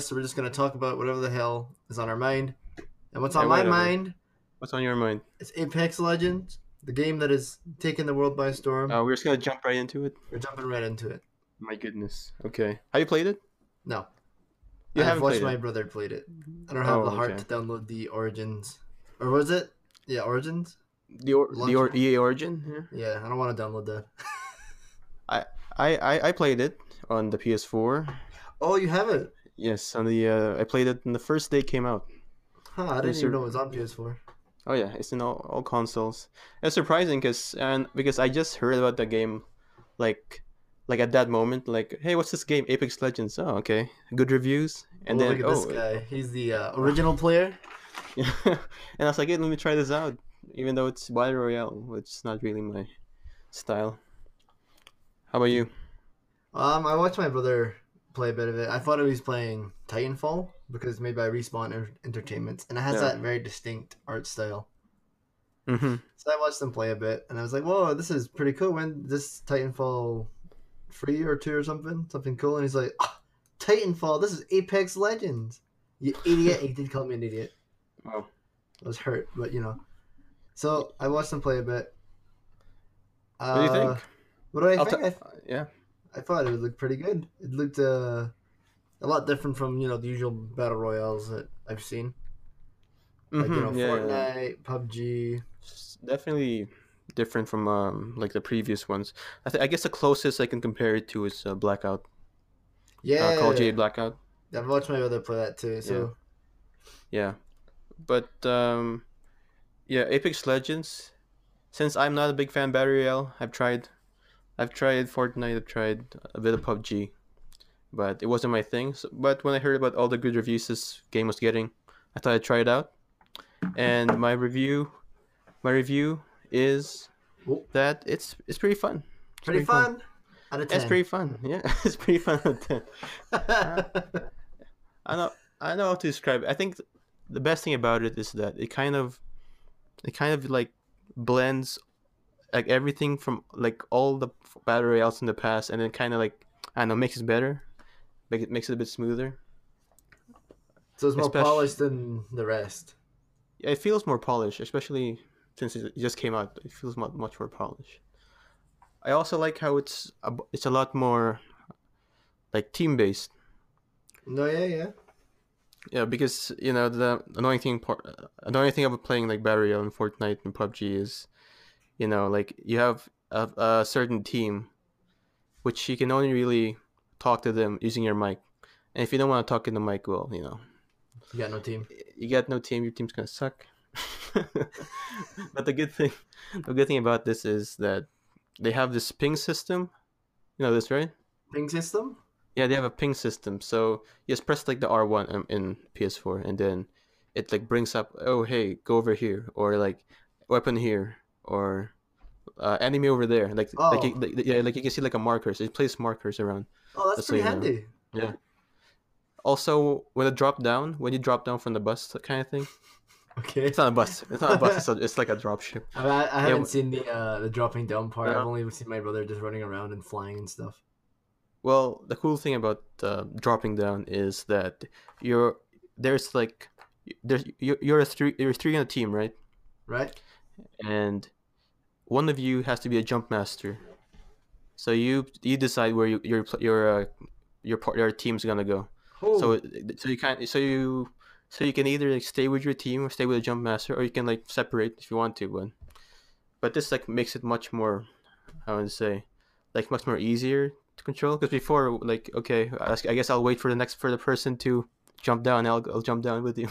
list, so we're just going to talk about whatever the hell is on our mind. And what's on Yeah, my mind What's on your mind? It's Apex Legends, the game that is taking the world by storm. Uh, we're just gonna jump right into it. We're jumping right into it. My goodness. Okay. Have you played it? No. You I've haven't watched my it. brother played it. I don't have Oh, the heart okay. to download the Origins. Or was it? Yeah, Origins? The or- the or- EA Origin. Yeah. Yeah, I don't want to download that. I, I I played it on the PS4. Oh, you have it? Yes, on the uh, I played it on the first day it came out. Huh, I didn't Yes, even know it was on PS4. Oh yeah, it's in all, all consoles. It's surprising because and because I just heard about the game, like like at that moment, like hey, what's this game? Apex Legends. Oh okay, good reviews. And oh, then look at oh, this guy. He's the uh, original player. Yeah. and I was like, hey, let me try this out. Even though it's Battle Royale, which is not really my style. How about you? Um, I watched my brother play a bit of it. I thought he was playing Titanfall because it's made by Respawn Enter- Entertainment, and it has Yeah. that very distinct art style. Mm-hmm. So I watched them play a bit, and I was like, "Whoa, this is pretty cool." When this Titanfall free or two or something, something cool, and he's like, "Ah, "Titanfall, this is Apex Legends." You idiot! he did call me an idiot. Wow. I was hurt, but you know. So I watched them play a bit. What do you Uh, think? What do I I'll think? t- I, th- yeah. I thought it would look pretty good. It looked uh, a lot different from you know the usual battle royales that I've seen, like you know Mhm, yeah, yeah. Fortnite, PUBG. It's definitely different from um like the previous ones. I th- I guess the closest I can compare it to is uh, Blackout. Yeah, Uh, Call of Duty Blackout. I've watched my brother play that too. So Yeah. But um yeah, Apex Legends. Since I'm not a big fan of Battle Royale, I've tried I've tried Fortnite, I've tried a bit of PUBG. But it wasn't my thing. So, but when I heard about all the good reviews this game was getting, I thought I'd try it out. And my review my review is that it's it's pretty fun. It's pretty fun. Out of ten. It's pretty fun. Yeah, it's pretty fun. out of 10. I know I know how to describe it. I think th- the best thing about it is that it kind of it kind of like blends like everything from like all the battle royales in the past and then kind of like I don't know makes it better. Make it makes it a bit smoother. so it's more especially- polished than the rest. Yeah, it feels more polished, especially since it just came out. It feels much much more polished. I also like how it's a, it's a lot more like team based. No, yeah, yeah. Yeah, because you know the annoying thing part, annoying thing about playing like Battle Royale and Fortnite and PUBG is, you know, like you have a, a certain team, which you can only really talk to them using your mic, and if you don't want to talk in the mic, well, you know, You got no team. you got no team, your team's gonna suck. but the good thing, the good thing about this is that they have this ping system. You know this, right? Ping system. Yeah, they have a ping system. So you just press like the R one in PS4, and then it like brings up, oh hey, go over here, or like weapon here, or uh, enemy over there. Like like, you, Oh. like yeah, like you can see like a markers. It places markers around. Oh, that's pretty you know. handy. Yeah. Also, when it drop down, when you drop down from the bus kind of thing, Okay. it's not a bus. It's not a bus. It's, a, it's like a drop ship. I, mean, I, I haven't w- seen the uh, the dropping down part. Yeah. I've only seen my brother just running around and flying and stuff. Well, the cool thing about uh, dropping down is that you're there's like there's you're, you're a three you're three on a team, right? Right? And one of you has to be a jump master. So you you decide where you, your your uh, your part your team's gonna go. So so you can't so you so you can either like stay with your team or stay with a jump master, or you can like separate if you want to. But but this like makes it much more I would say like much more easier to control because before like okay I I guess I'll wait for the next for the person to jump down. I'll I'll jump down with you.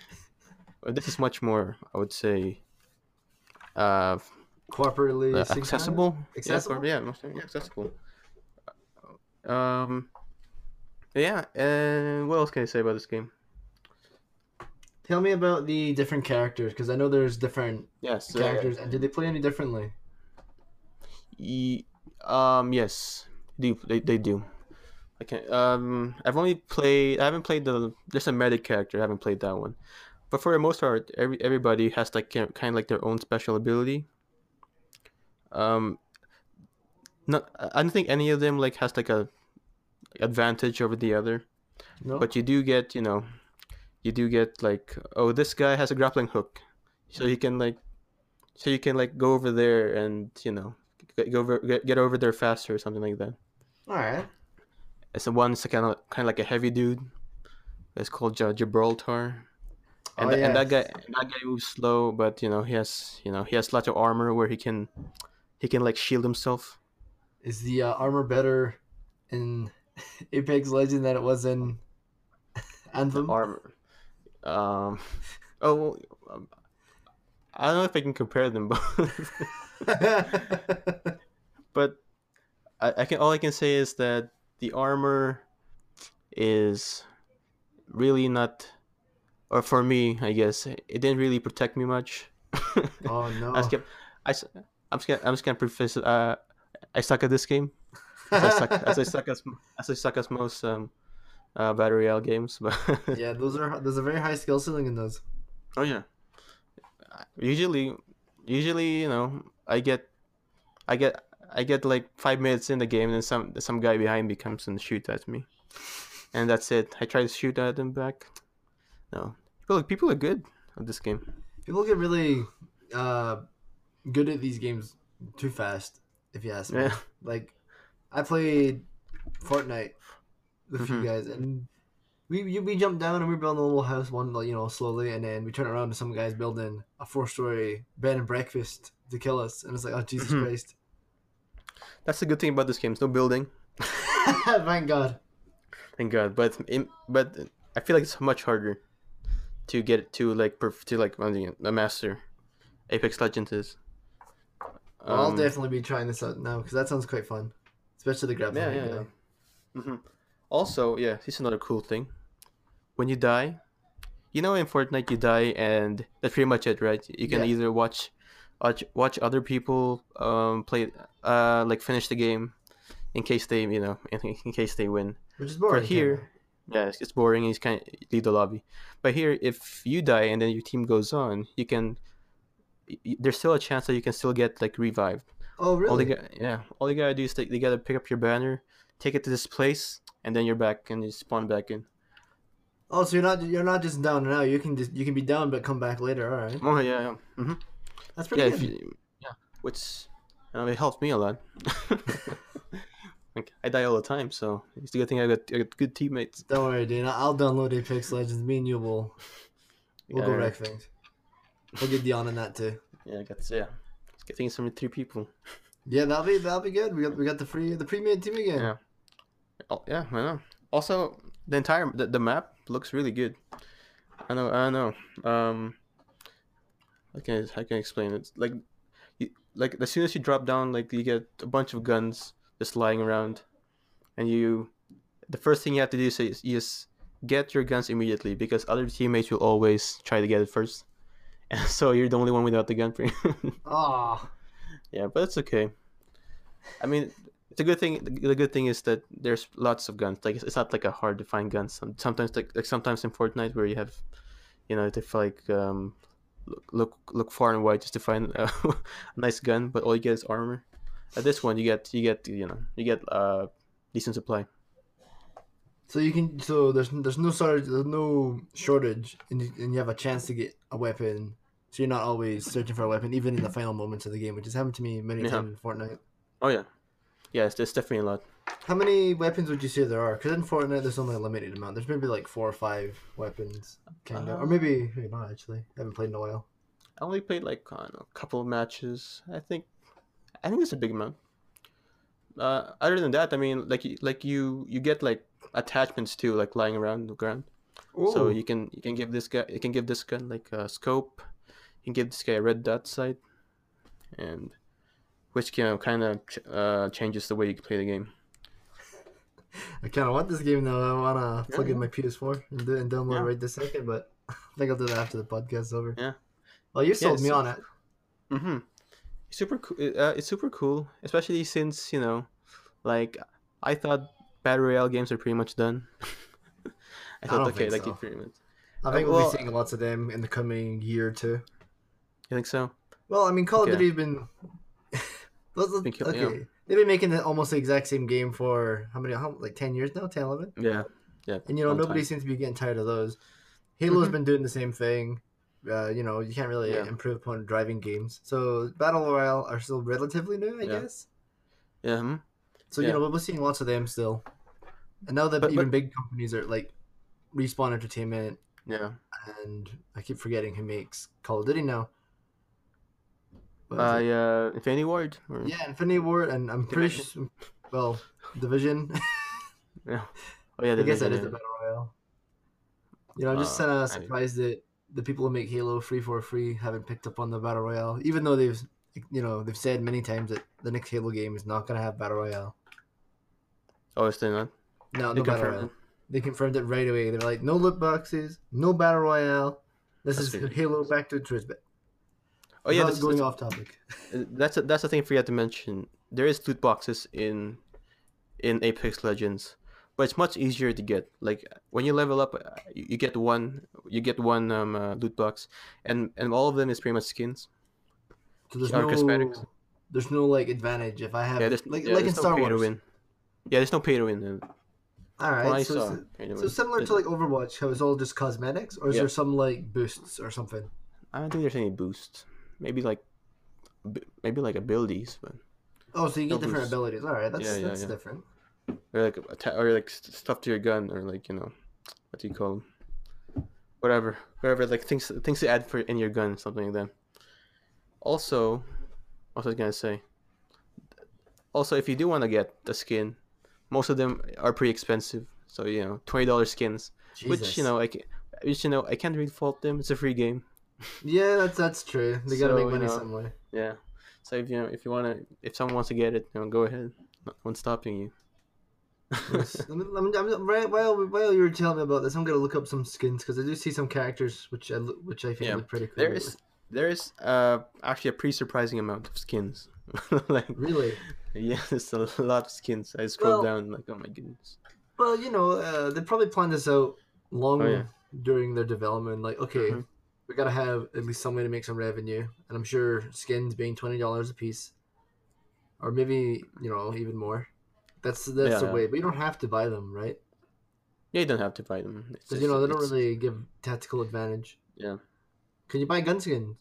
but this is much more I would say uh corporately uh, accessible. Accessible? Yeah, yeah, most yeah, accessible. Um, yeah, and what else can I say about this game? Tell me about the different characters because I know there's different Yes, uh, characters, and did they play any differently? Ye- um, yes, do they, they do. Okay. Um, I've only played. I haven't played the. There's a medic character. I haven't played that one. But for the most part, every everybody has like kind of like their own special ability. Um, not I don't think any of them like has like a advantage over the other, No. but you do get you know, you do get like oh this guy has a grappling hook, so he can like, so you can like go over there and you know, get go over get, get over there faster or something like that. All right. It's the one's kind of kind of like a heavy dude. It's called Gibraltar. And, Oh, tha- and that guy yes. that guy moves slow, but you know he has you know he has lots of armor where he can he can like shield himself. Is the uh, armor better in Apex Legend than it was in Anthem? Armor. Um. Oh. well, um, I don't know if I can compare them both, but I, I can all I can say is that the armor is really not, or for me, I guess it didn't really protect me much. oh no. I skip. I, s- I'm just gonna, I'm just gonna preface it. Uh, I suck at this game. As I suck, as I suck as, as I suck as most um, uh, battle royale games. But yeah, those are there's a very high skill ceiling in those. oh yeah. Usually, usually you know I get, I get, I get like five minutes in the game, and then some some guy behind me comes and shoots at me, and that's it. I try to shoot at him back. No, people people are good at this game. People get really uh, good at these games too fast, if you ask me. Yeah. Like, I played Fortnite with a few Mhm. guys, and we you, we jumped down and we built a little house one, you know, slowly, and then we turn around and some guys building a four-story bed and breakfast to kill us, and it's like, oh Jesus Mhm. Christ! That's the good thing about this game. It's no building. Thank God. Thank God, but in, but I feel like it's much harder to get to like perf- to like a master. Apex Legends is. Well, I'll Um, definitely be trying this out now because that sounds quite fun, especially the grappling. Yeah, yeah, guy. hmm Also, yeah, this is another cool thing. When you die, you know, in Fortnite, you die, and that's pretty much it, right? You can Yeah. either watch, watch, watch other people um play, uh, like finish the game, in case they, you know, in, in case they win. Which is boring. here- Yeah, it's, boring. and You kind of leave the lobby. But here, if you die and then your team goes on, you can. There's still a chance that you can still get like revived. Oh, All they really? got, yeah, all you gotta do is they, they gotta pick up your banner, take it to this place, and then you're back and you spawn back in. Oh, so you're not you're not just down now. You can just you can be down but come back later. All right, Oh yeah, yeah, hmm that's pretty yeah, good. you, yeah. Which, it helped me a lot. like I die all the time, so it's a good thing I got, I got good teammates. Don't worry, dude. I'll download Apex Legends. Me and you will we'll go Yeah. wreck things. We'll get Dion in that too. Yeah, I got yeah. Getting some three people. Yeah, that'll be that'll be good. We got we got the free the pre-made team again. Yeah. Oh yeah, I know. Also, the entire the, the map looks really good. I know, I know. Um, I can I can explain it. Like, you, like as soon as you drop down, like you get a bunch of guns just lying around, and you, the first thing you have to do is, is you get your guns immediately because other teammates will always try to get it first, and so you're the only one without the gun. pretty- Oh, yeah, but it's okay. I mean, it's a good thing. The good thing is that there's lots of guns. Like it's, not like a hard to find guns. Sometimes like like sometimes in Fortnite where you have, you know, to like um, look look look far and wide just to find uh, a nice gun, but all you get is armor. At this one, you get you get you know you get uh decent supply. so you can so there's there's no shortage there's no shortage and you, and you have a chance to get a weapon. So you're not always searching for a weapon, even in the final moments of the game, which has happened to me many Yeah. times in Fortnite. Oh yeah, yeah, it's, it's definitely a lot. How many weapons would you say there are? Because in Fortnite, there's only a limited amount. There's maybe like four or five weapons, kind of, or Uh, maybe maybe not actually. I haven't played in a while. I only played like know, a couple of matches. I think, I think it's a big amount. Uh, other than that, I mean, like like you you get like attachments too, like lying around the ground. So you can you can give this guy you can give this gun like a scope. You can give this guy a red dot sight, and which you know kind of ch- uh, changes the way you play the game. I kind of want this game now. I wanna Yeah, plug in yeah. my PS4 and, do, and download Yeah. right this second, but I think I'll do that after the podcast's over. Yeah. Well, you sold me on it. Mm-hmm. Super cool. Uh, it's super cool, especially since you know, like I thought battle royale games are pretty much done. I thought don't okay, think like so. pretty much. I Uh, think we'll well- be seeing lots of them in the coming year or two. You think so? Well, I mean, Call Okay. of Duty's been Been kill- okay, they've been making the, almost the exact same game for how many? How, like ten years now, 10, 11? Yeah, yeah. And you know nobody time. seems to be getting tired of those. Halo's Mhm. been doing the same thing. Uh, you know, you can't really Yeah. improve upon driving games. So battle royale are still relatively new, I Yeah. guess. Yeah. hmm. So you know we're seeing lots of them still. And now that But- even but- big companies are like Respawn Entertainment Yeah. and I keep forgetting who makes Call of Duty now. Is Uh, yeah. Infinity Ward. Or... yeah, Infinity Ward, and I'm pretty sure, well, Division. Yeah. Oh yeah. I guess that Division, is the battle royale. You know, I'm just Uh, kind of surprised that the people who make Halo free for free haven't picked up on the battle royale, even though they've, you know, they've said many times that the next Halo game is not gonna have battle royale. Oh, not? No, They no battle confirmed royale. it? They confirmed it right away. They're like, no loot boxes, no battle royale. This That's is. Halo back to Trisbit. Oh yeah. That's, going that's, off topic. Uh, that's a, that's the thing I forgot to mention. There is loot boxes in in Apex Legends, but it's much easier to get. Like when you level up, uh, you, you get one you get one um, uh, loot box, and and all of them is pretty much skins. So there's Or no, cosmetics. there's no like advantage if I have Yeah, there's like yeah, like in there's Star no pay Wars. win. Yeah, there's no pay to win. All from what I right, so, saw, so, so similar to like Overwatch, how it's all just cosmetics, or is Yeah. there some like boosts or something? I don't think there's any boosts. Maybe like maybe like abilities, but Oh, so you No get different boosts. abilities. All right, that's Yeah, that's different. Or like atta- or like st- stuff to your gun or like you know what do you call 'em? whatever whatever like things things to add for in your gun something like that. Also what was i gonna say? Also if you do want to get the skin most of them are pretty expensive. So you know $20 skins which you know i can which you know i can't really fault them. It's a free game. Yeah, that's that's true. They gotta So, make you money know, some way. yeah. So if you know if you want to if someone wants to get it you know go ahead. No one's stopping you Yes. Let me, let me, I'm, right, while while you were telling me about this, I'm gonna look up some skins because I do see some characters which I which I think Yeah, look pretty cool. There is there is uh actually a pretty surprising amount of skins. like really yeah, there's a lot of skins. I scroll Well- down like oh my goodness. well, you know, uh, they probably planned this out long Oh, yeah. during their development. Like, okay, Mhm. we gotta have at least some way to make some revenue, and I'm sure skins being twenty dollars a piece, or maybe you know even more. That's that's Yeah, the yeah. way, but you don't have to buy them, right? Yeah, you don't have to buy them. Because you know they don't it's- really give tactical advantage. Yeah. Can you buy gun skins?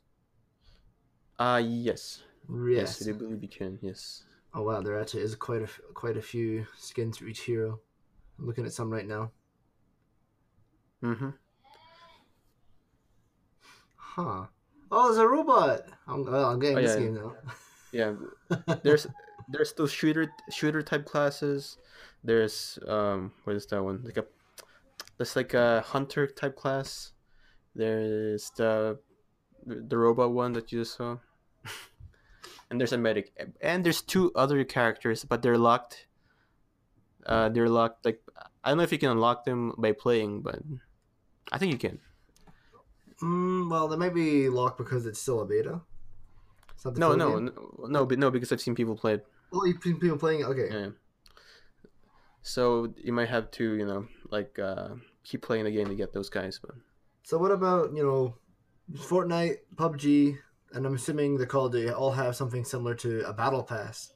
Uh yes. Yes, Yes. I believe you can. Yes. Oh wow, there actually is quite a quite a few skins for each hero. I'm looking at some right now. Mm-hmm. Huh. Oh, there's a robot. I'm, well, I'm getting Oh, this yeah. game now. Yeah. There's there's those shooter shooter type classes. There's um what is that one? Like a there's like a hunter type class. There's the the robot one that you just saw. and there's a medic. And there's two other characters, but they're locked. Uh they're locked like I don't know if you can unlock them by playing, but I think you can. Mm, well, they might be locked because it's still a beta. It's not the No, no, no, no, but no, because I've seen people play it. Oh, you've people playing it. Okay. Yeah. So you might have to, you know, like uh, keep playing the game to get those guys. But So what about you know, Fortnite, PUBG, and I'm assuming the Call of Duty all have something similar to a battle pass,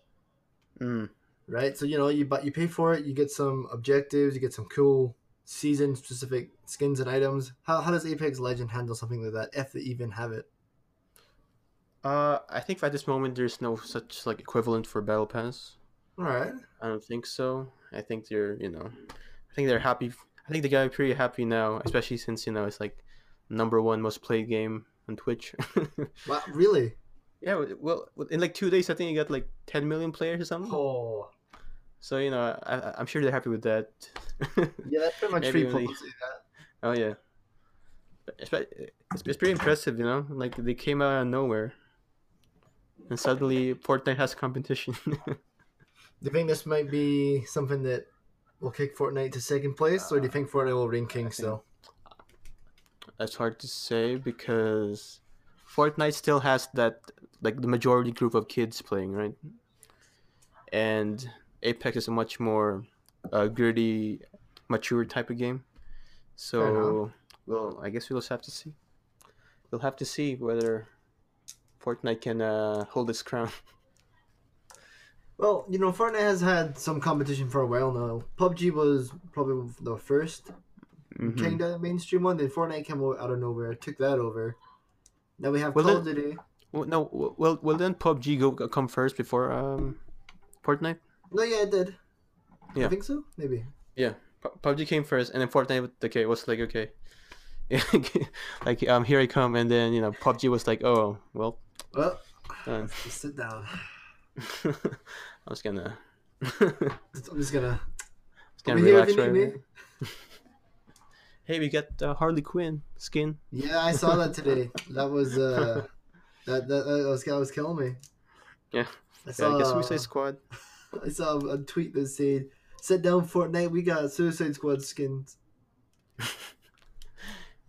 mm, right? So you know, you but you pay for it, you get some objectives, you get some cool season specific skins and items. How how does Apex Legend handle something like that if they even have it? Uh, I think at this moment there's no such like equivalent for battle pass. All right. I don't think so. I think they're, you know, I think they're happy. I think they got pretty happy now, especially since you know it's like number one most played game on Twitch. Wow, really? yeah, well, in like two days, I think you got like 10 million players or something. Oh, So you know, I, I'm sure they're happy with that. yeah, that's pretty much Maybe free only- publicity. That. Oh yeah, it's, it's, it's pretty impressive, you know. Like they came out of nowhere, and suddenly Fortnite has competition. Do you think this might be something that will kick Fortnite to second place, or do you think Fortnite will reign king still? That's hard to say because Fortnite still has that like the majority group of kids playing, right? And Apex is a much more uh, gritty, mature type of game. So, well, I guess we'll just have to see. We'll have to see whether Fortnite can uh, hold its crown. Well, you know, Fortnite has had some competition for a while now. PUBG was probably the 1st Mhm. kind of mainstream one. Then Fortnite came out out of nowhere, took that over. Now we have Well, Call of Duty. Well, no, well, well then PUBG go come first before um, Fortnite. No, yeah, it did. I Yeah. think so. Maybe. Yeah, PUBG came first, and then Fortnite. Okay, was like okay, like um, here I come, and then you know PUBG was like, oh well, Well, done. just sit down. I was gonna, I'm just gonna. gonna here if relax right me. Hey, we got uh, Harley Quinn skin. Yeah, I saw that today. That was uh, that that, that was that was killing me. Yeah. I Yeah, saw. I guess Suicide Squad. I saw a tweet that said, "Sit down, Fortnite. We got Suicide Squad skins."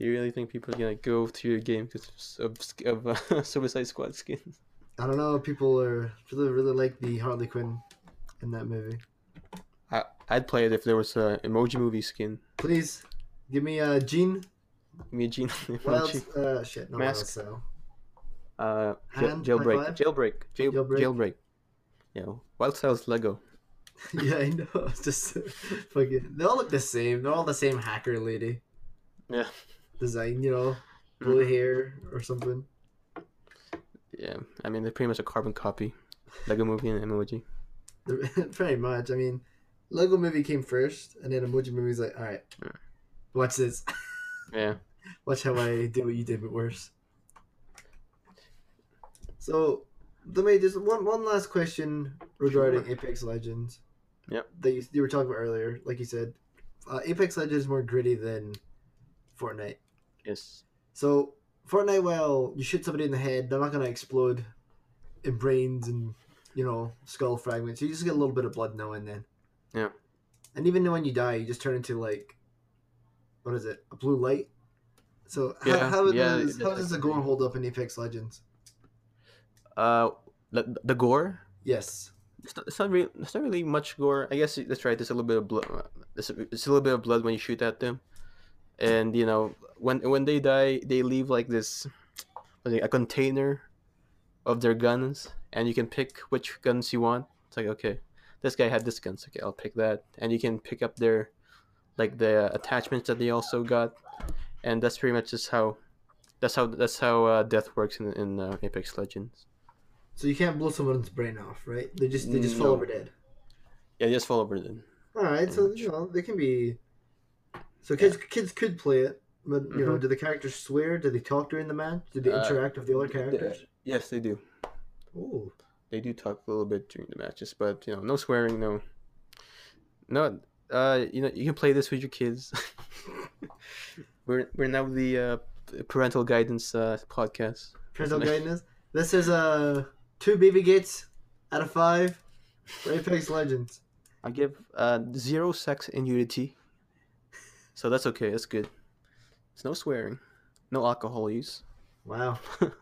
You really think people are gonna go to your game because of, of uh, Suicide Squad skins? I don't know. People are really really like the Harley Quinn in that movie. I I'd play it if there was a emoji movie skin. Please give me a Gene. Give me a Gene What else? Uh, shit. No, Mask. else, so. Uh, Hand, jailbreak, jailbreak, jail, Jailbreak? jailbreak. Yeah, Wyldstyles Lego. Yeah, I know. It's just fucking. They all look the same. They're all the same hacker lady Yeah. Design. You know, blue hair or something. Yeah, I mean they're pretty much a carbon copy. Lego movie and emoji. Pretty much. I mean, Lego Movie came first, and then Emoji Movie's like, all right, Yeah. watch this. Yeah. Watch how I do what you did, but worse. So, let me just one one last question regarding Sure. Apex Legends. Yep. That you, you were talking about earlier, like you said, uh, Apex Legends is more gritty than Fortnite. Yes. So Fortnite, well, you shoot somebody in the head, they're not gonna explode in brains and you know skull fragments. You just get a little bit of blood now and then. Yeah. And even when you die, you just turn into like, what is it? A blue light. So how, Yeah, how, yeah, does, how does the gore hold up in Apex Legends? Uh, the, the gore. Yes. It's not, it's not really. It's not really much gore. I guess that's right. There's a little bit of blood. There's a, it's a little bit of blood when you shoot at them, and you know when when they die, they leave like this, like a container, of their guns, and you can pick which guns you want. It's like okay, this guy had this guns. Okay, I'll pick that, and you can pick up their, like the attachments that they also got, and that's pretty much just how, that's how that's how uh, death works in in uh, Apex Legends. So you can't blow someone's brain off, right? They just they just fall over dead. Yeah, they just fall over dead All right, so much. you know they can be. So kids kids could play it, but you know, Mhm. do the characters swear? Do they talk during the match? Do they Uh, interact with the other characters? Yes, they do. Ooh. They do talk a little bit during the matches, but you know, no swearing, no. No, uh, you know, you can play this with your kids. we're we're now the uh, parental guidance uh, podcast. Parental guidance. This is uh two baby gates out of five Apex Legends. I give uh zero sex in Unity, so that's okay. That's good. There's no swearing, no alcohol use. Wow.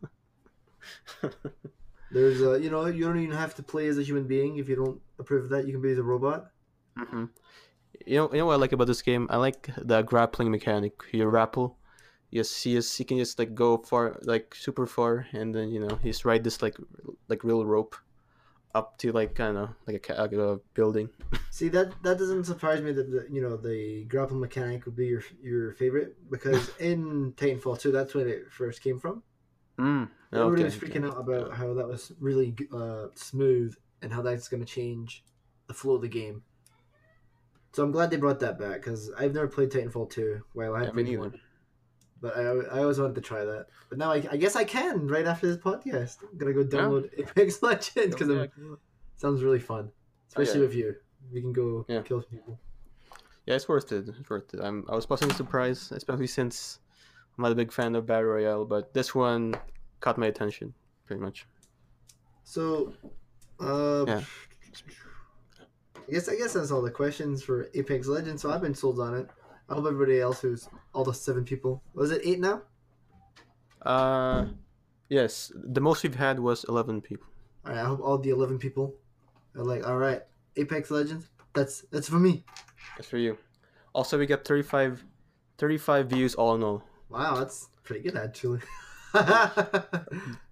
There's uh you know you don't even have to play as a human being if you don't approve of that. You can be as a robot. hmm You know, you know what I like about this game? I like the grappling mechanic. You grapple, you see, you you can just like go far, like super far, and then you know, he's ride this like like real rope up to like kind of like a, like a building. See that that doesn't surprise me that the, you know the grapple mechanic would be your your favorite because in Titanfall 2 that's when it first came from. Mm. Everybody was freaking out about how that was really uh, smooth and how that's going to change the flow of the game. So I'm glad they brought that back because I've never played Titanfall 2 while I Yeah, have me played one. But I, I always wanted to try that. But now I, I guess I can right after this podcast. I'm going to go download Apex Legends because Yeah, it sounds really fun. Especially yeah. with you. We can go Yeah. kill people. yeah, it's worth it. It's worth it. I'm I was pleasantly surprised, especially since I'm not a big fan of Battle Royale, but this one caught my attention pretty much. So, uh, Yeah. I guess I guess that's all the questions for Apex Legends. So I've been sold on it. I hope everybody else who's all the seven people. Was it eight now? Uh, yes, the most we've had was eleven people. All right. I hope all the eleven people are like, all right, Apex Legends. That's that's for me. That's for you. Also, we got 35, 35 views all in all. Wow, that's pretty good actually.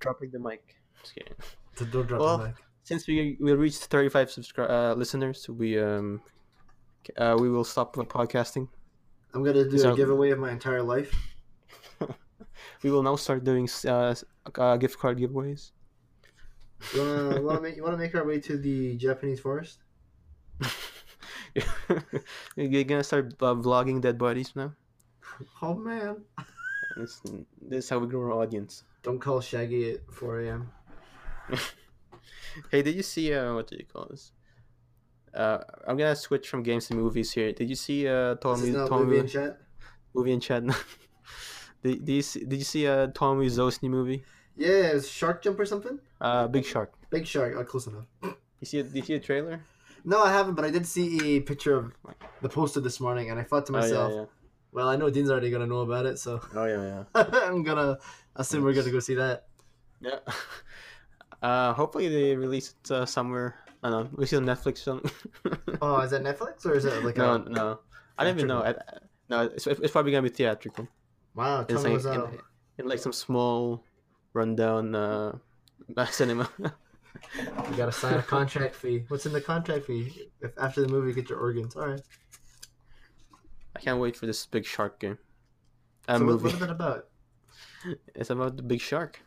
Dropping the mic. Just kidding. So don't drop Well, the mic. since we we reached 35 subscri- uh, listeners, we um uh, we will stop the podcasting. I'm gonna do So- a giveaway of my entire life. We will now start doing uh, uh gift card giveaways. You wanna, wanna make you wanna make our way to the Japanese forest? You're gonna start uh, vlogging dead bodies now. Oh man! This, this is how we grow our audience. Don't call Shaggy at 4 a.m. Hey, did you see uh what do you call this? Uh, I'm gonna switch from games to movies here. Did you see uh Tommy Tommy movie in chat. movie in chat? did, did you see Did you see uh Tommy new movie? Yeah, it's Shark Jump or something. Uh, Big Shark. Big Shark. Oh, close enough. You see? Did you see a trailer? No, I haven't, but I did see a picture of the poster this morning, and I thought to myself, Oh "Well, I know Dean's already gonna know about it, so yeah, yeah. Oh yeah, I'm gonna assume we're gonna go see that." yeah. Yeah. Uh, hopefully they release it uh, somewhere. I don't know. We see on Netflix. film. Oh, is that Netflix or is it like no, a? no. I don't even know. I, no, it's, it's probably gonna be theatrical. Wow, tell It's me like in, in like some small rundown uh cinema. You gotta sign a contract fee. What's in the contract fee? If after the movie, you get your organs. All right. I can't wait for this big shark game. Uh, so what, what is it about? It's about the big shark.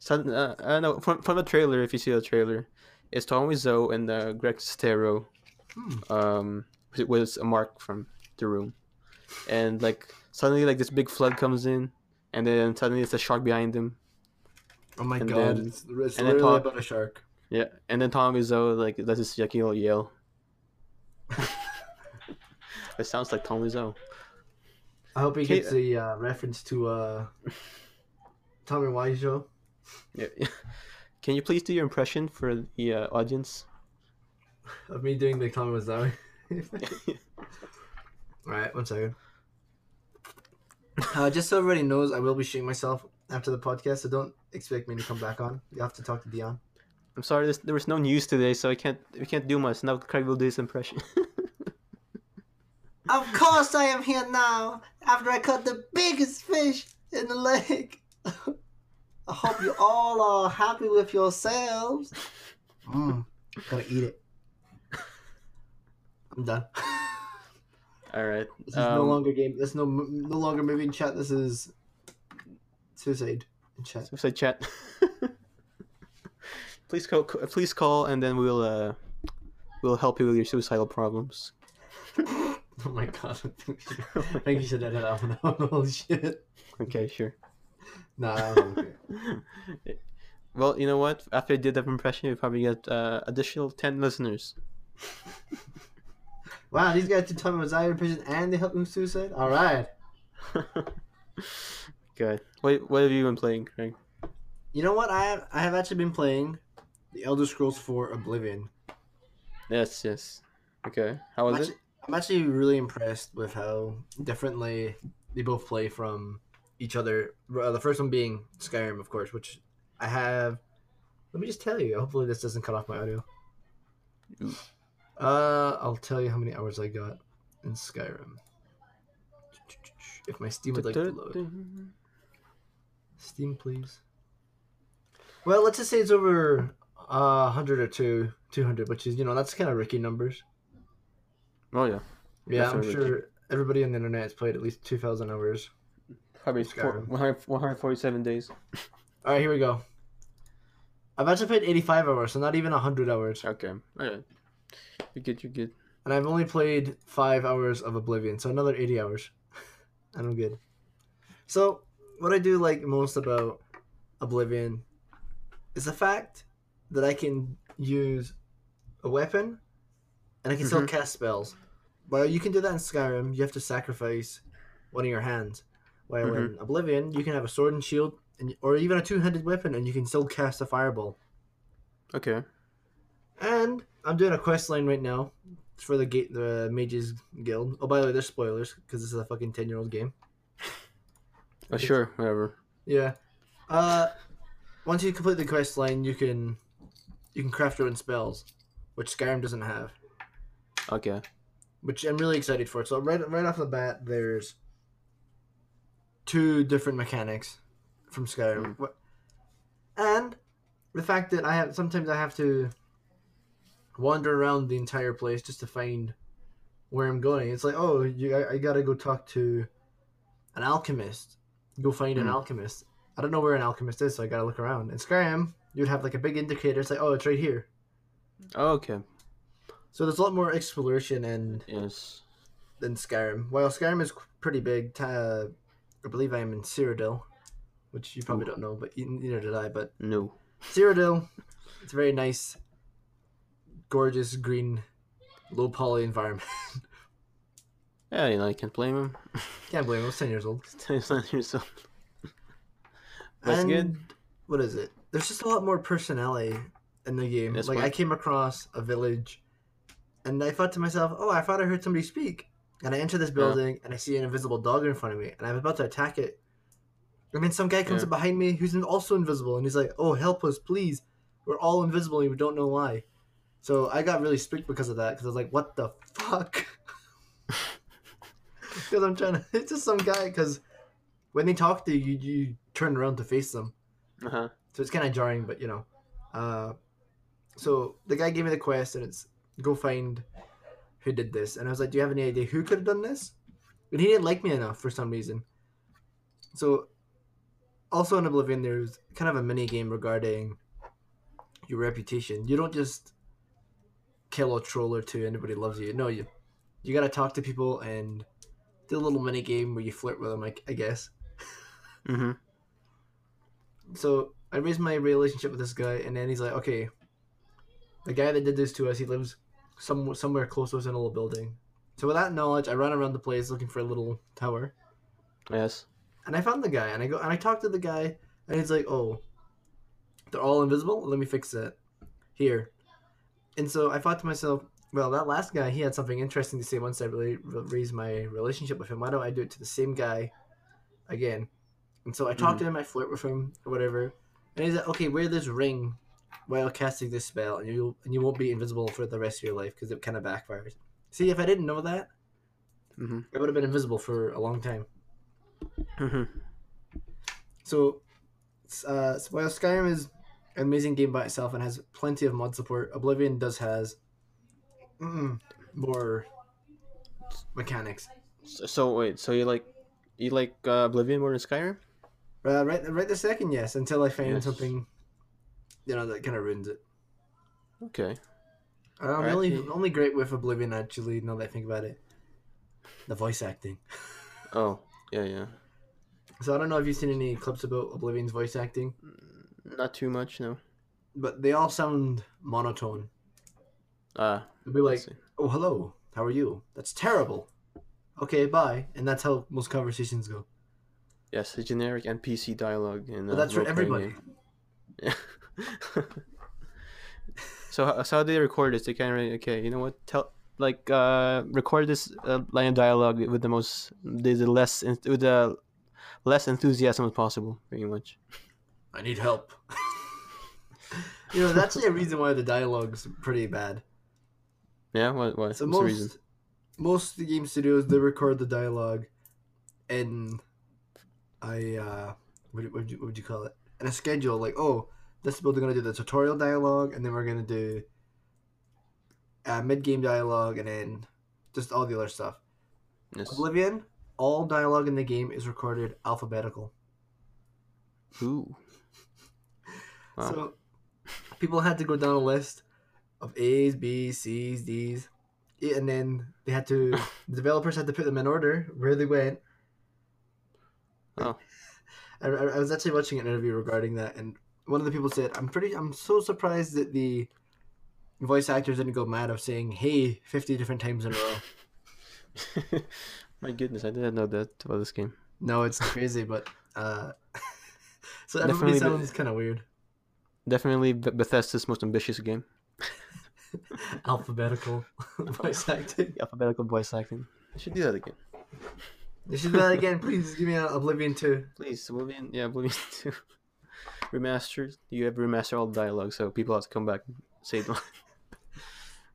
So, uh, I don't know from, from the trailer. If you see the trailer, it's Tom Wiseau and uh, Greg Sestero. Hmm. Um, it was a mark from the room, and like suddenly like this big flood comes in, and then suddenly it's a shark behind him. Oh my And god, then- it's, it's literally talk- about a shark. Yeah, and then Tom Wiseau like does his yucky little yell. it sounds like Tom Wiseau. I hope he Okay. gets a uh, reference to uh, Tommy Wiseau. Yeah. Can you please do your impression for the uh, audience? of me doing the Tommy Wiseau. Alright, one second. Uh, just so everybody knows, I will be shooting myself after the podcast, so don't expect me to come back on. You have to talk to Dion. I'm sorry, there was no news today, so I can't we can't do much. Now Craig will do his impression. Of course I am here now, after I caught the biggest fish in the lake. I hope you all are happy with yourselves. Mm, gotta eat it. I'm done. All right. This is no Um, longer game. This is no no longer movie in chat. This is suicide in chat. Suicide chat. please call. Please call, and then we'll uh, we'll help you with your suicidal problems. Oh my god! I think you should edit out. Holy shit! Okay, sure. Nah. I well, you know what? After I did that impression, we probably get uh, additional ten listeners. Wow, these guys did Tommy Wiseau in prison and they helped him suicide. All right. Good. What What have you been playing, Craig? You know what? I have I have actually been playing the Elder Scrolls for Oblivion. Yes, yes. Okay. How I'm was it? I'm actually really impressed with how differently they both play from each other. Uh, the first one being Skyrim, of course, which I have. Let me just tell you. Hopefully, this doesn't cut off my audio. Ooh. Uh, I'll tell you how many hours I got in Skyrim. If my Steam would like to load. Steam, please. Well, let's just say it's over uh, 100 or two, 200, which is, you know, that's kind of Ricky numbers. Oh yeah. Yeah, I'm Definitely sure everybody on the internet has played at least 2,000 hours. Probably four, Skyrim. 100, 147 days. All right, here we go. I've actually played 85 hours, so not even 100 hours. Okay. You're good, you're good. And I've only played 5 hours of Oblivion, so another 80 hours. and I'm good. So, what I do like most about Oblivion is the fact that I can use a weapon and I can still Mhm. cast spells. Well, you can do that in Skyrim. You have to sacrifice one of your hands. While in Oblivion, you can have a sword and shield, and, or even a two-handed weapon, and you can still cast a fireball. Okay. And I'm doing a quest line right now. For the gate, the Mages Guild. Oh, by the way, there's spoilers because this is a fucking ten-year-old game. Oh, sure, whatever. Yeah. Uh, once you complete the quest line, you can you can craft your own spells, which Skyrim doesn't have. Okay. Which I'm really excited for. So right right off the bat, there's two different mechanics from Skyrim, What- and the fact that I have sometimes I have to wander around the entire place just to find where I'm going. It's like, oh, you, I, I gotta go talk to an alchemist. Go find an Hmm. alchemist. I don't know where an alchemist is, so I gotta look around. In Skyrim, you'd have like a big indicator. It's like, oh, it's right here. Oh, okay. So there's a lot more exploration and Yes. than Skyrim. While Skyrim is pretty big, ta- I believe I am in Cyrodiil, which you probably Ooh. don't know, but neither did I. But No. Cyrodiil, it's a very nice, gorgeous green, low poly environment. Yeah, you know, I can't blame him. Can't blame him. I was ten years old. It's not yourself. That's and good. What is it? There's just a lot more personality in the game. That's like what- I came across a village, and I thought to myself, "Oh, I thought I heard somebody speak." And I enter this building, and I see an invisible dog in front of me, and I'm about to attack it. And then some guy comes Yeah. up behind me who's also invisible, and he's like, "Oh, help us, please! We're all invisible, and we don't know why." So I got really spooked because of that, because I was like, "What the fuck?" Because I'm trying to. It's just some guy. Because when they talk to you, you, you turn around to face them. Uh huh. So it's kind of jarring, but you know. Uh, so the guy gave me the quest, and it's go find who did this. And I was like, "Do you have any idea who could have done this?" And he didn't like me enough for some reason. So, also in Oblivion, there's kind of a mini game regarding your reputation. You don't just kill a troll or two, anybody loves you. No, you you gotta talk to people and do a little mini game where you flirt with them. I, I guess. Mm-hmm. so I raised my relationship with this guy, and then he's like, okay, the guy that did this to us, he lives some somewhere close to a little building. So with that knowledge, I run around the place looking for a little tower, Yes. and I found the guy, and I go and I talk to the guy, and he's like, oh, they're all invisible. Let me fix it here. And so I thought to myself, well, that last guy, he had something interesting to say once I really raised my relationship with him. Why don't I do it to the same guy again? And so I talk Mhm. to him, I flirt with him, or whatever. And he's like, okay, wear this ring while casting this spell, and you and you won't be invisible for the rest of your life because it kind of backfires. See, if I didn't know that, Mm-hmm. I would have been invisible for a long time. Mm-hmm. So, uh, while Skyrim is an amazing game by itself and has plenty of mod support, Oblivion does has mm, more mechanics. So, so wait, so you like you like uh, Oblivion more than Skyrim? Uh, right, right this second, yes. Until I find Yes. something, you know, that kind of ruins it. Okay. I'm Alright, only only great with Oblivion actually. Now that I think about it, the voice acting. Oh, yeah, yeah. So I don't know if you've seen any clips about Oblivion's voice acting, Not too much, no. but they all sound monotone. Ah, They'll be like, "Oh, hello. How are you? That's terrible." Okay, bye. And that's how most conversations go. yes, the generic NPC dialogue in. But uh, that's for everybody. Yeah. so, how- so how do they record this? They can't really. Okay, you know what? Tell like uh record this uh, line of dialogue with the most the, the less with the less enthusiasm as possible, pretty much. I need help. you know, that's the reason why the dialogue's pretty bad. Yeah. What? What? So What's the reason? most most of the game studios they record the dialogue in a uh, what, what, you, what would you call it? In a schedule, like oh, this build we're gonna do the tutorial dialogue, and then we're gonna do uh, mid game dialogue, and then just all the other stuff. Yes. Oblivion, all dialogue in the game is recorded alphabetical. Ooh. Wow. So people had to go down a list of A's, B's, C's, D's, and then they had to the developers had to put them in order where they went. Oh. I I was actually watching an interview regarding that, and one of the people said, "I'm pretty, I'm so surprised that the voice actors didn't go mad of saying hey 50 different times in a row." My goodness, I didn't know that about this game. No, it's crazy, but uh, so everybody Definitely sounds kind of weird. Definitely Bethesda's most ambitious game. Alphabetical voice acting. Alphabetical voice acting. I should do that again. You should do that again, please. Give me an Oblivion 2. Please, Oblivion. Yeah, Oblivion 2. Remastered. You have remastered all the dialogue, so people have to come back and say the line.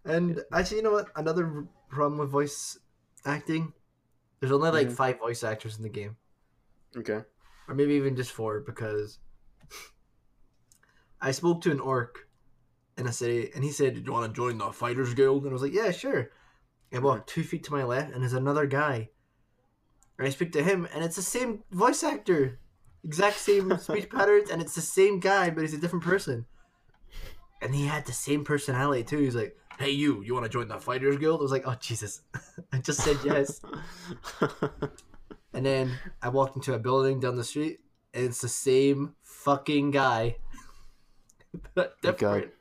And actually, you know what? Another problem with voice acting, there's only like Mhm. five voice actors in the game, Okay. or maybe even just four, because I spoke to an orc in a city, and he said, "Do you want to join the Fighters Guild?" And I was like, "Yeah, sure." I walk two feet to my left, and there's another guy. And I speak to him, and it's the same voice actor, exact same speech patterns, and it's the same guy, but he's a different person. And he had the same personality too. He's like, "Hey, you, you want to join the Fighters Guild?" I was like, "Oh Jesus!" I just said yes. And then I walked into a building down the street, and it's the same fucking guy. But My God. different.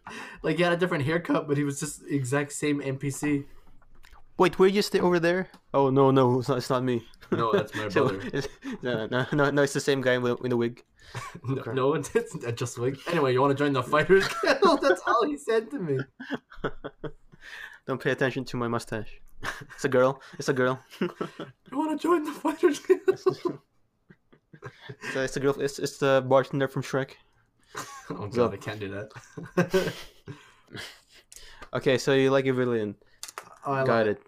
Like he had a different haircut, but he was just the exact same NPC. Wait, were you stay over there? Oh no, no, it's not. It's not me. No, that's my So, brother. it's- no, no, no, no, it's the same guy with, with the wig. No, Okay. no it's, it's just like anyway. You want to join the fighters guild? That's all he said to me. Don't pay attention to my mustache. It's a girl. It's a girl. You want to join the fighters guild? So it's a girl. It's, it's the bartender from Shrek. oh god, I can't do that. Okay, so you like Oblivion. oh, I Got love it.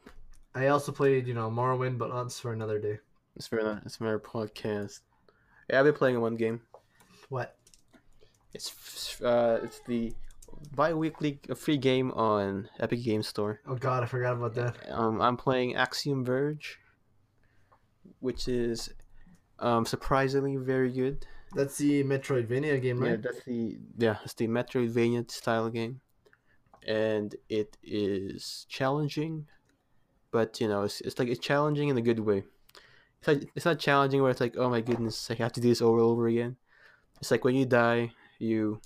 I also played, you know, Morrowind, but that's for another day. It's for another, it's for our podcast. Yeah, I've been playing one game. What? It's uh, it's the bi-weekly free game on Epic Game Store. Oh god, I forgot about that. Um, I'm playing Axiom Verge, which is um surprisingly very good. That's the Metroidvania game, right? Yeah, that's the yeah, it's the Metroidvania style game, and it is challenging, but you know, it's, it's like it's challenging in a good way. It's like it's not challenging where it's like, oh my goodness, I have to do this over and over again. It's like when you die, you,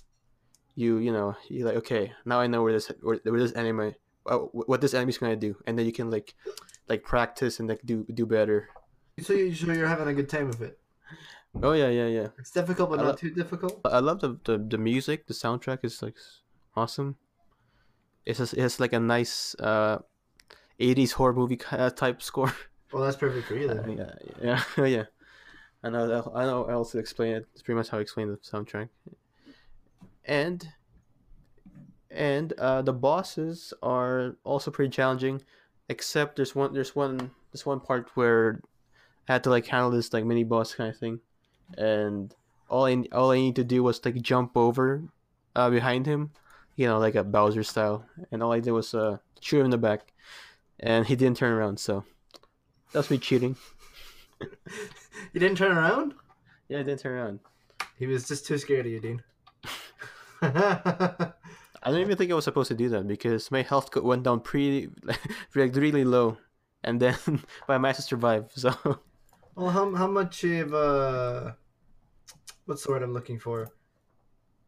you you know, you're like okay, now I know where this where, where this enemy, uh, what this enemy's gonna do, and then you can like, like practice and like do do better. So, you, so you're having a good time with it. Oh yeah, yeah, yeah. It's difficult, but I not lo- too difficult. I love the, the the music. The soundtrack is like awesome. It's just, it's like a nice uh, 80s horror movie uh, type score. Well, that's perfect for you Uh, then. yeah, yeah, yeah, yeah. I know. that- I know. I also explain it. It's pretty much how I explain the soundtrack. And and uh, the bosses are also pretty challenging, except there's one there's one there's one part where I had to like handle this like mini boss kind of thing, and all I all I need to do was like jump over, uh, behind him, you know, like a Bowser style, and all I did was uh shoot him in the back, and he didn't turn around, so that's me cheating. You didn't turn around? Yeah, I didn't turn around. He was just too scared of you, Dean. I don't even think I was supposed to do that because my health went down pretty, like really low, and then but I managed to survive. So well, how, how much of uh, what's the word I'm looking for?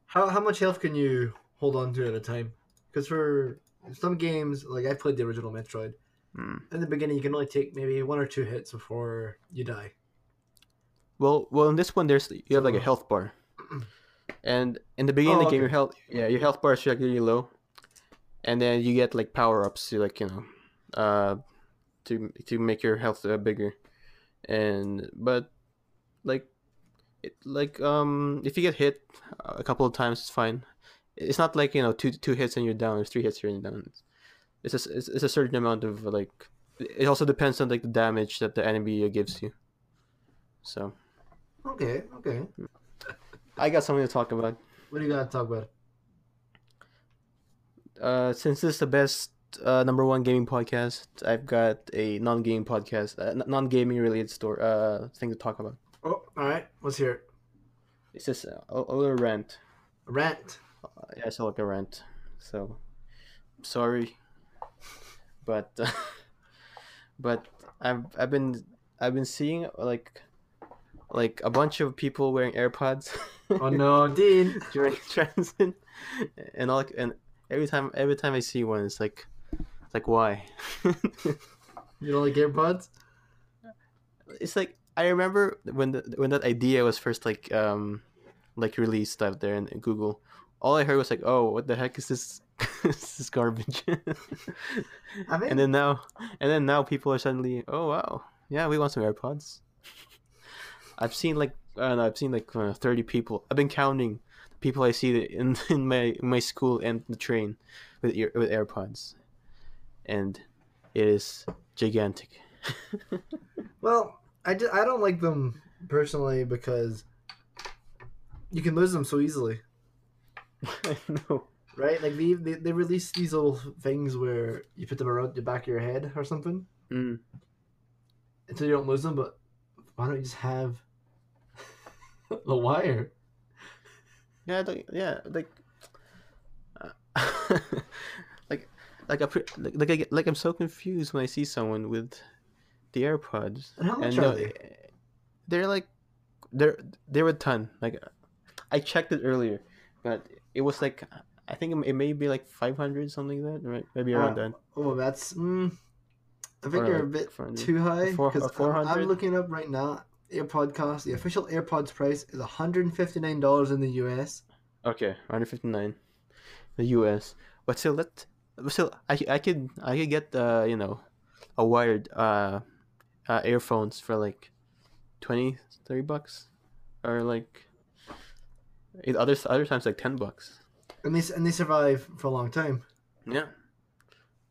How how much health can you hold on to at a time? Because for some games, like I played the original Metroid, Hmm. in the beginning you can only take maybe one or two hits before you die. well, well in this one there's you have like a health bar, and in the beginning Oh, of the game okay. your health yeah your health bar is like really low, and then you get like power ups to like you know, uh, to to make your health uh, bigger, and but like it like um if you get hit a couple of times it's fine it's not like you know two two hits and you're down or three hits and you're down it's a, it's, it's a certain amount of like it also depends on like the damage that the enemy gives you so Okay, okay. i got something to talk about What do you got to talk about? uh since this is the best uh, number one gaming podcast i've got a non-gaming podcast uh, non-gaming related store uh thing to talk about Oh, all right. Let's hear it. it's just a, a little rant Rant. Yeah, I sound like a rant. So, sorry, but uh, but I've I've been I've been seeing like like a bunch of people wearing AirPods Oh no, Dean. during transit, and all and every time every time I see one, it's like it's like why? You don't like AirPods? it's like I remember when the when that idea was first like um like released out there in, in Google. All I heard was like, "Oh, what the heck is this? is this garbage?" I think and then now, and then now people are suddenly, "Oh wow, yeah, we want some AirPods." I've seen like I don't know, I've seen like uh, thirty people. I've been counting the people I see in in my in my school and the train with ear, with AirPods, and it is gigantic. Well, I, I don't like them personally because you can lose them so easily. I know. right? Like they, they they release these little things where you put them around the back of your head or something Mm. until you don't lose them. But why don't you just have the wire? Yeah, like, yeah, like, uh, like, like I, pre- like, like I like I'm so confused when I see someone with the AirPods. And how much and are no, they? They're like, they're they're a ton. Like, I checked it earlier, but it was like, I think it may be like five hundred something like that, right? Maybe around Uh, that. Oh, that's. Mm, I think Or you're a bit 400. too high because I'm, I'm looking up right now. AirPod cost. The official AirPods price is 159 dollars in the US. Okay, 159, the U.S. But still, that but still, I, I could I could get uh you know, a wired uh, uh earphones for like 20, 30 bucks, or like, other other times like ten bucks. And they and they survive for a long time. Yeah.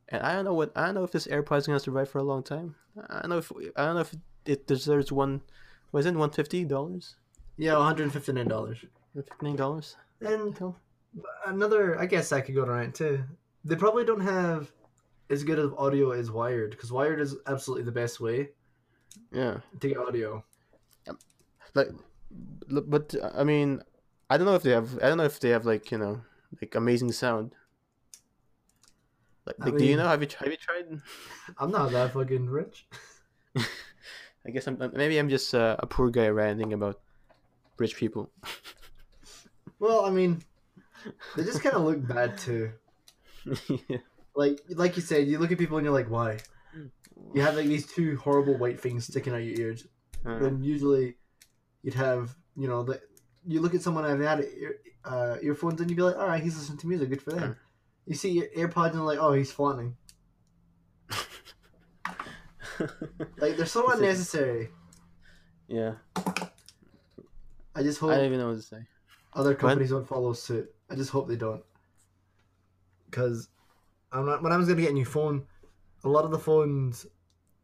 And I don't know what I don't know if this AirPod's is gonna survive for a long time. I don't know if I don't know if it deserves one. Was it one fifty dollars? Yeah, 159 dollars. Fifteen dollars? And another, I guess I could go around too. They probably don't have as good of audio as wired because wired is absolutely the best way Yeah. to get audio. like but i mean i don't know if they have i don't know if they have like you know like amazing sound like, like do you know have you have you tried I'm not that fucking rich. i guess i'm maybe i'm just uh, a poor guy ranting about rich people Well, I mean, they just kind of look bad too. yeah. Like, like you said, you look at people and you're like, why? You have like these two horrible white things sticking out your ears. Uh, Then usually, you'd have you know the. You look at someone that had ear, uh, earphones and you'd be like, all right, he's listening to music, good for them. You see your AirPods and like, oh, he's flaunting. Like they're so unnecessary. yeah I just hope. i don't even know what to say other companies don't follow suit. I just hope they don't. Because I'm not. When I was gonna get a new phone, a lot of the phones,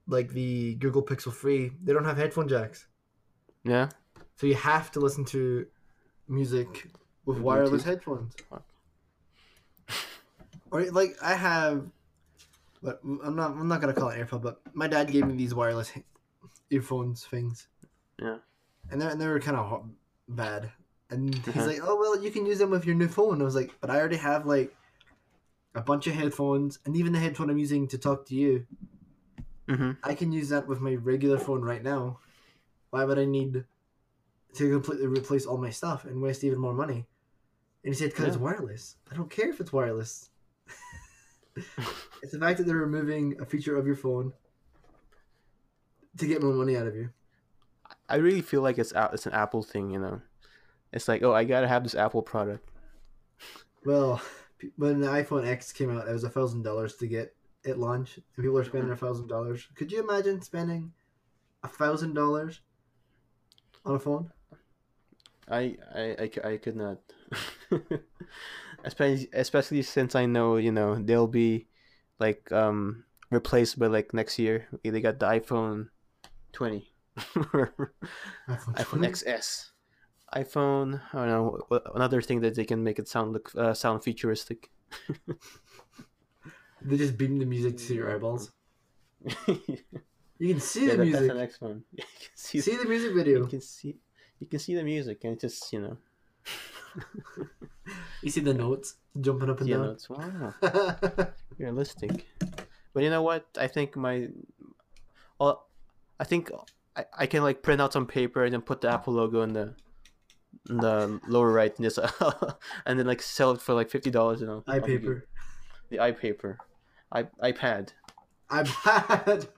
like the Google Pixel Three, they don't have headphone jacks. yeah So you have to listen to music with wireless headphones. Or like I have, but I'm not. I'm not gonna call it AirPod. But my dad gave me these wireless he- earphones things. Yeah. And they they were kind of bad. And he's Uh-huh. like, "Oh well, you can use them with your new phone." I was like, "But I already have like a bunch of headphones, and even the headphone I'm using to talk to you, mm-hmm. I can use that with my regular phone right now. Why would I need to completely replace all my stuff and waste even more money? And he said, because it's wireless. I don't care if it's wireless. it's the fact that they're removing a feature of your phone to get more money out of you. i really feel like it's it's an apple thing you know it's like oh i gotta have this apple product Well, when the iPhone X came out, it was a thousand dollars to get at launch, and people are spending a thousand dollars. Could you imagine spending a thousand dollars on a phone? I I, I, I could not. especially especially since I know you know they'll be like um replaced by like next year. They got the iPhone twenty, iPhone, iPhone XS, iPhone. I don't know another thing that they can make it sound look uh, sound futuristic. They just beam the music to your eyeballs. You can see yeah, the that, that's music. the next one. You can see, See the music video. you can see you can see the music and it's just you know You see the notes jumping up and down. notes. Wow. realistic. But you know what? I think my, well, I think I, I can like print out some paper and then put the Apple logo in the, in the lower right and just and then like sell it for like fifty dollars. You know, Eye paper. The eye paper, i iPad. iPad.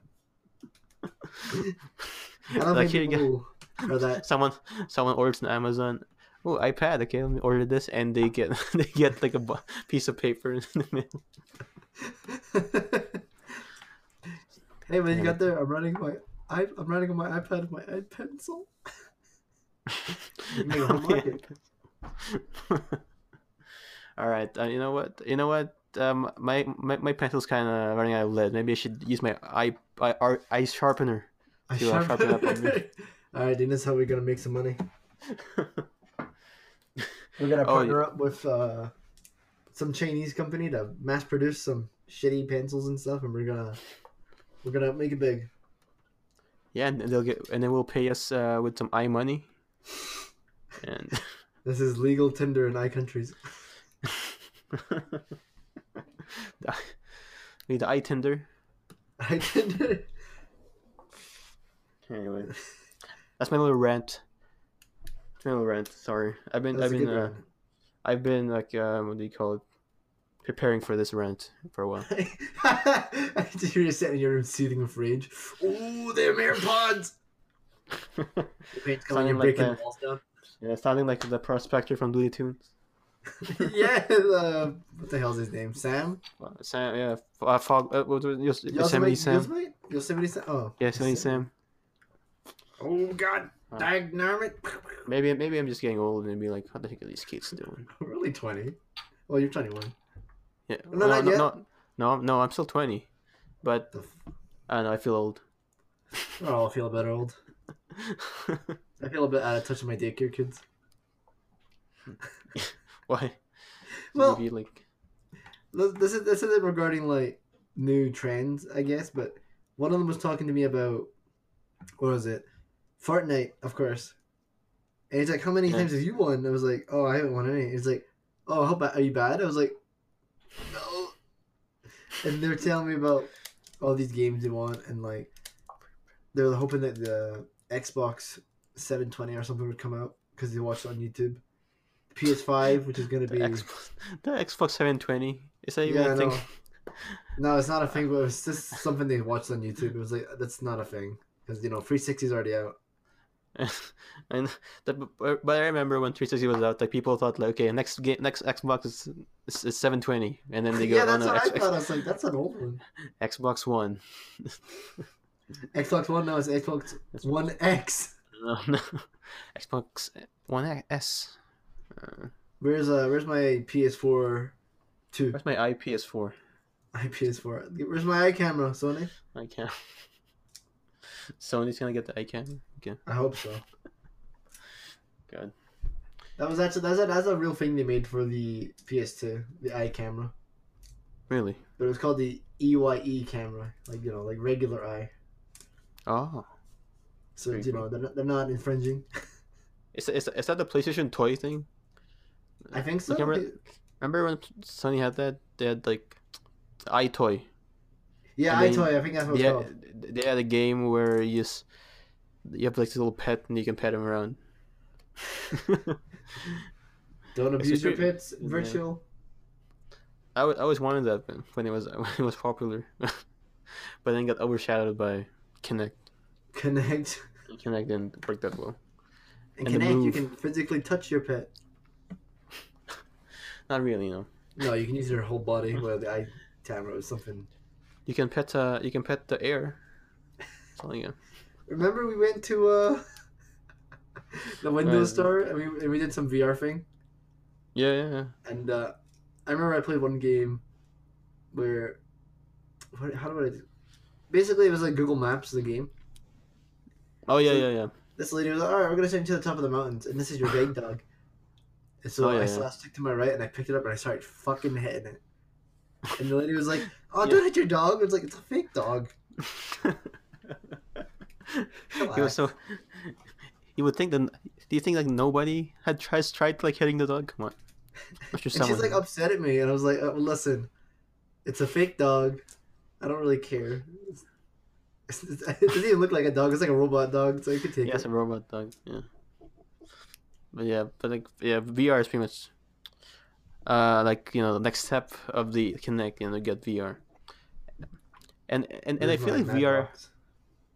I don't Like, think here you go. people that. Someone someone orders on Amazon. Oh, iPad. Okay, let me order this, and they get they get like a bu- piece of paper in the mail. hey, when you got there, I'm running my i I'm running on my iPad with my make a. All right. Uh, you know what? You know what? Um, my my, my pencil's kind of running out of lead. Maybe I should use my eye eye, eye, sharpener. I are sharpen up on me. All right, Dean. This is how we're gonna make some money. We're gonna Oh, partner up with uh, some Chinese company to mass produce some shitty pencils and stuff, and we're gonna we're gonna make it big. Yeah, and they'll get and then we'll pay us uh, with some i money. And This is legal Tinder in I countries. the, need the i Tinder. I Tinder. Anyway, that's my little rant. That's my little rant. Sorry, I've been I've been uh. I've been like um, what do you call it? Preparing for this rant for a while. Just hear you sitting in your room seething with rage. Ooh, they're. The Sounding you're like the walls down. yeah, sounding like the prospector from Looney Tunes. yeah, uh, what the hell's his name? Sam? Uh, Sam, yeah, uh, Fog, uh, what was it? Yos- Yosemite Sam. Yosemite? Yosemite Sam? Oh. Yeah, Yosemite Sam. Oh, God. Uh. Dagnammit. Maybe maybe I'm just getting old and be like, what the heck are these kids doing? Only 20. Well, you're 21. Yeah, No, no, yet. no, no, no, I'm still 20, but I don't know, I feel old. oh, I feel a bit old. I feel a bit out of touch with my daycare kids. Why? Well, Maybe like This this is this is regarding like new trends, I guess. But one of them was talking to me about what was it, Fortnite, of course. And he's like, "How many times have you won?" I was like, "Oh, I haven't won any." He's like, "Oh, how bad are you bad?" I was like, "No." And they're telling me about all these games they want, and like they're hoping that the Xbox 720 or something would come out because they watched it on YouTube. PS5, which is gonna the be Xbox, the Xbox 720. Is that even Yeah, a thing? know. No, it's not a thing, but it was just something they watched on YouTube. It was like that's not a thing because you know 360 is already out. and the, but I remember when 360 was out, like people thought like, okay, next game, next Xbox is, is, is 720, and then they go, yeah, oh no, what X, I thought. I was like, that's an old one. Xbox One. Xbox One, no, it's Xbox One X. No, no, Xbox One S. Uh, Where's uh, where's my PS4 two? where's my IPS4? My PS4. Where's my iCamera, Sony? I can't. Sony's gonna get the iCam. Okay, I hope so. good. That was actually that's a, that's a real thing they made for the PS2, the eye camera. Really? But it was called the EYE camera, like you know, like regular eye. Oh, So Very you know, they're not, they're not infringing. is is is that the PlayStation Toy thing? I think so. Like, remember, remember when Sony had that? They had like the EyeToy. Yeah, and then EyeToy. I think that's what it's They called. had, they had a game where you just you have like this little pet and you can pet him around. Don't abuse your re- pets. yeah. Virtual. I, wa- I always wanted that when- it was when it was popular, but then got overshadowed by Kinect. Kinect. Kinect didn't work that well. And, And Kinect. You can physically touch your pet. Not really, know. No, you can use your whole body. Well, the eye camera or something. You can pet uh you can pet the air. That's all you. Remember we went to uh the Windows store and we, and we did some VR thing. Yeah, yeah, yeah. And uh, I remember I played one game where what, how do I do? Basically, it was like Google Maps the game. Oh yeah, So- yeah, yeah. This lady was like, "All right, we're gonna send you to the top of the mountains, and this is your guide dog." And so Oh, yeah, I yeah. stick to my right, and I picked it up, and I started fucking hitting it. And the lady was like, "Oh, don't hit your dog." It's like it's a fake dog. he was so. You would think that. Do you think like nobody had tried tried like hitting the dog? Come on. And she's like upset at me, and I was like, well, "Listen, it's a fake dog. I don't really care. It's, it's, it doesn't even look like a dog. It's like a robot dog, so you could take yeah, it." it's a robot dog. Yeah. But yeah, but like yeah, VR is pretty much. Uh, like you know, the next step of the Kinect, you know, get VR. And and, and I feel my like VR. Box?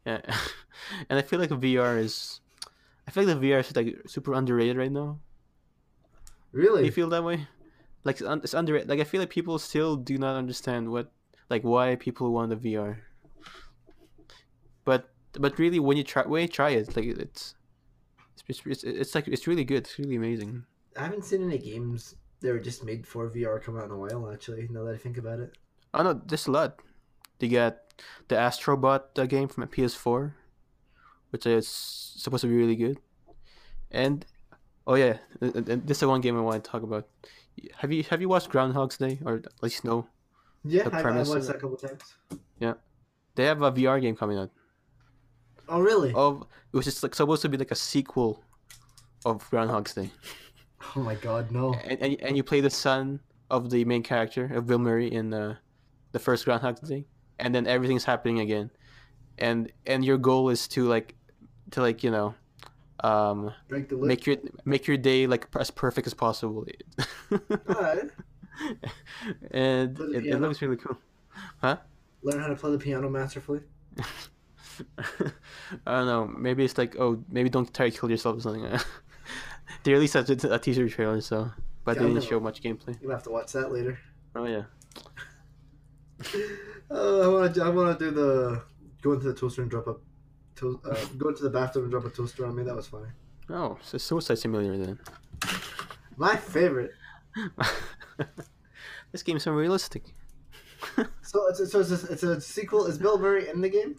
Yeah, and I feel like VR is. I feel like the VR is like super underrated right now. Do Really? you feel that way? Like it's, un- it's underrated. Like I feel like people still do not understand what, like, why people want the VR. But but really, when you try, when you try it, like it's, it's it's, it's like it's really good. It's really amazing. I haven't seen any games that were just made for VR come out in a while. Actually, now that I think about it. Oh no, there's a lot. They got the Astrobot uh, game from a PS4, which is supposed to be really good, and Oh yeah, this is the one game I want to talk about. Have you have you watched Groundhog's Day or at least know? Yeah, The I, I watched that a couple times. Yeah, they have a VR game coming out. Oh really? Of it was just like supposed to be like a sequel of Groundhog's Day, Oh my god, no. and and, and you play the son of the main character of Bill Murray in uh, the first Groundhog's Day, and then everything's happening again, and and your goal is to like to like you know um Break the make your make your day like as perfect as possible Alright. and it, it looks really cool Huh? Learn how to play the piano masterfully. i don't know maybe it's like oh maybe don't try to kill yourself or something they released a, a teaser trailer so but Yeah, they I didn't show much gameplay You'll have to watch that later. oh yeah Uh, I want to. I want to do the go into the toaster and drop a. To, uh, go into the bathtub and drop a toaster on me. That was funny. oh so suicide simulator then My favorite. this game's so realistic So it's a, so it's a, it's a sequel. Is Bill Murray in the game?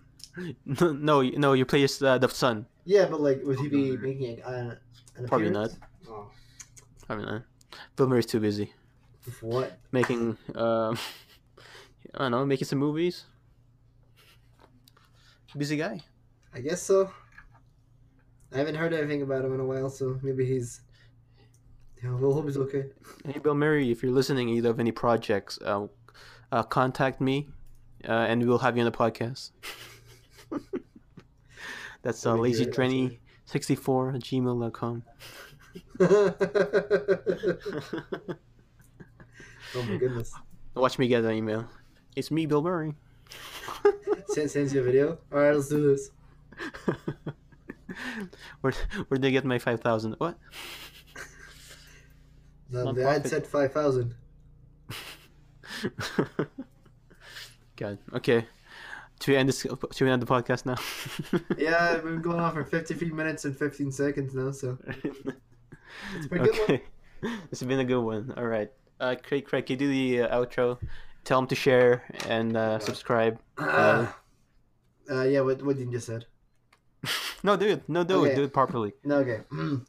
no no you- no you play as uh, the son Yeah, but like, would he be making a, uh, an Probably appearance? Oh, i mean uh, bill murray's too busy what? making um i don't know making some movies busy guy I guess so. I haven't heard anything about him in a while, so maybe he's. Yeah, we'll hope he's okay. Hey, Bill Murray, if you're listening, either of any projects, uh, uh, contact me, uh, and we'll have you on the podcast. That's uh, That'd be great, lazydrenny64 at gmail.com. oh my goodness. Watch me get an email. It's me, Bill Murray. Send send you a video. All right, let's do this. where where did I get my 5,000? What? No, the ad said five thousand. God. Okay. Should we end this? We end the podcast now? Yeah, we've been going on for fifty-three minutes and fifteen seconds now, so it's a pretty good one. okay. Has been a good one. All right. Uh, Craig, Craig, you do the uh, outro? Tell them to share and uh, subscribe. Uh, Uh, yeah, what what you just said. no, do it. No, do Okay. it. Do it properly. No, okay.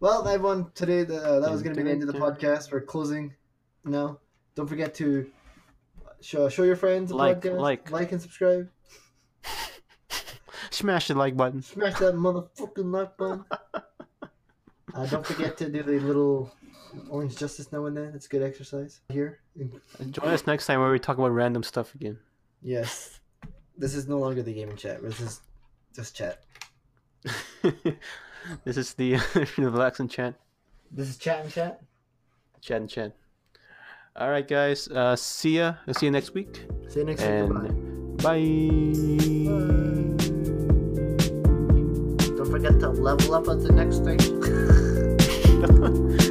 well, everyone, today the, uh, that was going to be the end of the podcast. We're closing now. Don't forget to show show your friends the Like, podcast, like. like and subscribe. Smash the like button. Smash that motherfucking like button. uh, don't forget to do the little orange justice now and then. It's good exercise here. Join us next time where we talk about random stuff again. Yes, this is no longer the gaming chat. This is just chat. this is the relax and chat, This is chat and chat. chat and chat. All right, guys. Uh, see ya. I'll see you next week. See you next week. Goodbye. And bye. Forget to level up at the next station.